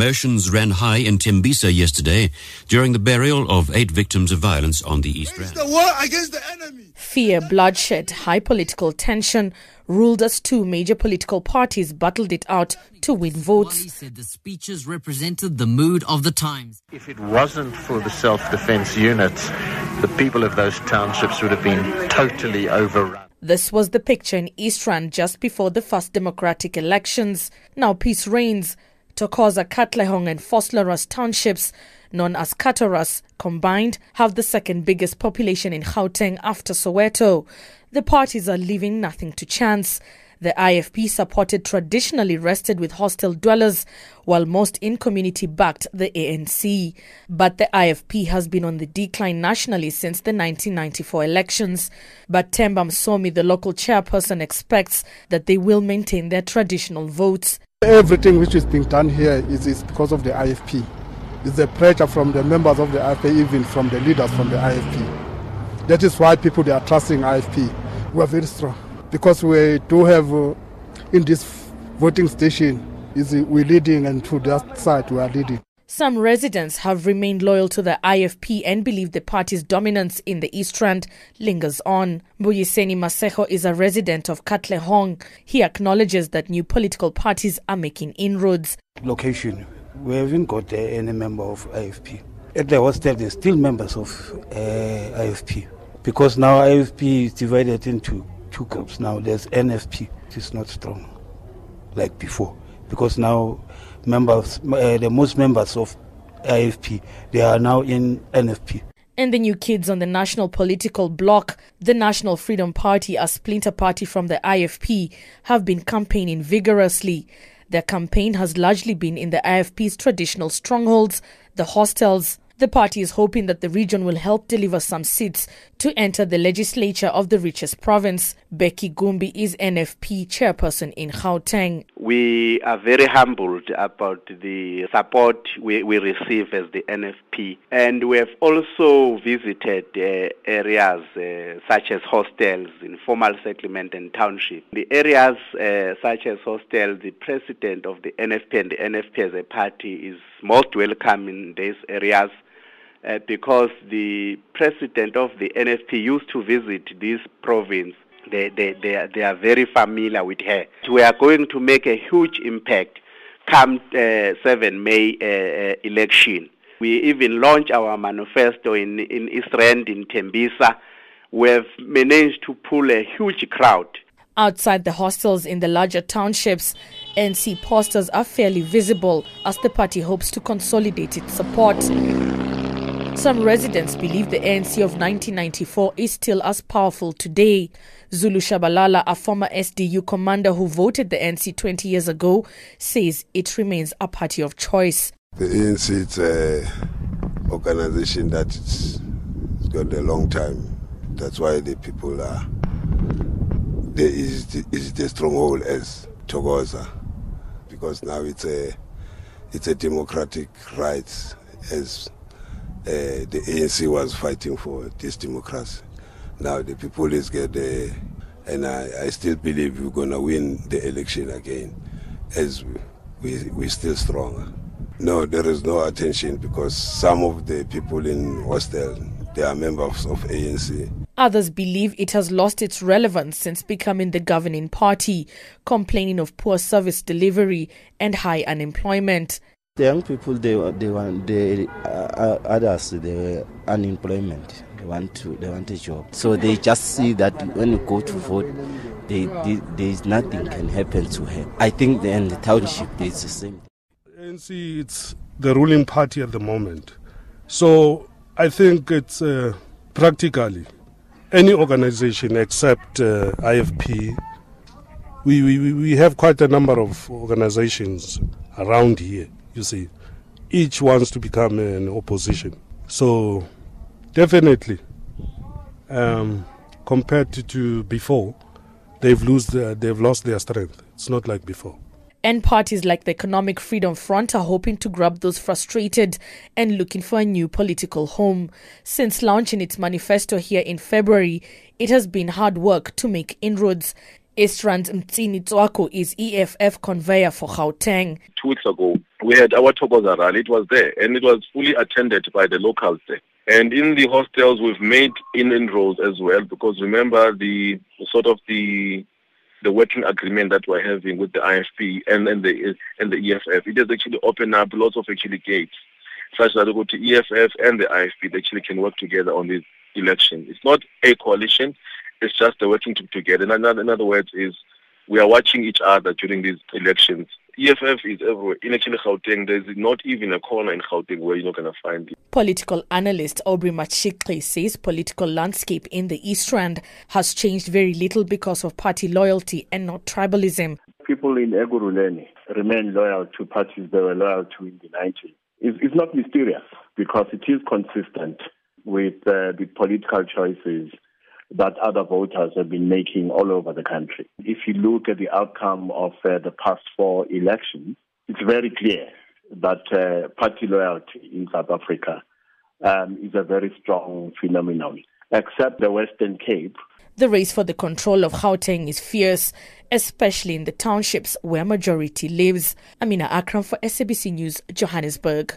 Emotions ran high in Tembisa yesterday during the burial of eight victims of violence on the East Rand. the war against the enemy. Fear, bloodshed, high political tension ruled as two major political parties battled it out to win Wally votes. said the speeches represented the mood of the times. If it wasn't for the self-defense units, the people of those townships would have been totally overrun. This was the picture in East Rand just before the first democratic elections. Now peace reigns. Tokoza, Katlehong, and Vosloorus townships, known as Kathorus, combined have the second biggest population in Gauteng after Soweto. The parties are leaving nothing to chance. The IFP supported traditionally rested with hostile dwellers, while most in community backed the ANC. But the IFP has been on the decline nationally since the 1994 elections. But Tembam Somi, the local chairperson, expects that they will maintain their traditional votes. Everything which is being done here is, is because of the IFP. It's the pressure from the members of the IFP, even from the leaders from the IFP. That is why people they are trusting IFP. We are very strong because we do have uh, in this voting station is we leading and to that side we are leading. Some residents have remained loyal to the IFP and believe the party's dominance in the East Rand lingers on. Mbuyiseni Masejo is a resident of Katlehong. He acknowledges that new political parties are making inroads. location. We haven't got uh, any member of IFP. At the hostel, there's still members of uh, IFP because now IFP is divided into two groups. Now there's NFP, is not strong like before because now members, uh, the most members of IFP, they are now in NFP. And the new kids on the national political bloc, the National Freedom Party, a splinter party from the IFP, have been campaigning vigorously. Their campaign has largely been in the IFP's traditional strongholds, the hostels. The party is hoping that the region will help deliver some seats to enter the legislature of the richest province. Becky Gumbi is NFP chairperson in Gauteng. We are very humbled about the support we, we receive as the NFP. And we have also visited uh, areas uh, such as hostels, informal settlement and township. The areas uh, such as hostels, the president of the NFP and the NFP as a party is most welcome in these areas. Uh, because the president of the NFP used to visit this province they, they, they, are, they are very familiar with her. We are going to make a huge impact come uh, 7 May uh, uh, election. We even launched our manifesto in, in East Rand, in Tembisa. We have managed to pull a huge crowd. Outside the hostels in the larger townships, ANC posters are fairly visible as the party hopes to consolidate its support. Some residents believe the ANC of 1994 is still as powerful today. Zulu Shabalala, a former SDU commander who voted the ANC 20 years ago, says it remains a party of choice. The ANC is an organization that it's got a long time. That's why the people are there is the, is the stronghold as Tokoza because now it's a it's a democratic rights as Uh, the ANC was fighting for this democracy. Now the people is get the, and I, I still believe we're gonna win the election again, as we we we still stronger. No, there is no attention because some of the people in hostel they are members of ANC. Others believe it has lost its relevance since becoming the governing party, complaining of poor service delivery and high unemployment. The young people, they they want they uh, others they unemployment. They want to they want a job. So they just see that when you go to vote, they, they there is nothing can happen to her. I think then the township is the same. ANC it's the ruling party at the moment, so I think it's uh, practically any organization except uh, IFP. We, we we have quite a number of organizations around here you see. Each wants to become an opposition. So, definitely, um, compared to, to before, they've, lose they've lost their strength. It's not like before. And parties like the Economic Freedom Front are hoping to grab those frustrated and looking for a new political home. Since launching its manifesto here in February, it has been hard work to make inroads. Estrand Mtsini Tswako is EFF conveyor for Gauteng. Two weeks ago, we had our Tokoza rally. It was there, and it was fully attended by the locals there. And in the hostels, we've made in inroads as well, because remember the sort of the the working agreement that we're having with the IFP and, and the and the EFF. It has actually opened up lots of actually gates, such that the EFF and the IFP they actually can work together on this election. It's not a coalition; it's just the working together. In other, in other words, is we are watching each other during these elections. EFF is everywhere. In actually Gauteng, there's not even a corner in Gauteng where you're not going to find it. Political analyst Aubrey Matshiqi says political landscape in the East Rand has changed very little because of party loyalty and not tribalism. People in Ekurhuleni remain loyal to parties they were loyal to in the 90s. It's, it's not mysterious because it is consistent with uh, the political choices that other voters have been making all over the country. If you look at the outcome of uh, the past four elections, it's very clear that uh, party loyalty in South Africa um, is a very strong phenomenon, except the Western Cape. The race for the control of Gauteng is fierce, especially in the townships where majority lives. Amina Akram for SABC News, Johannesburg.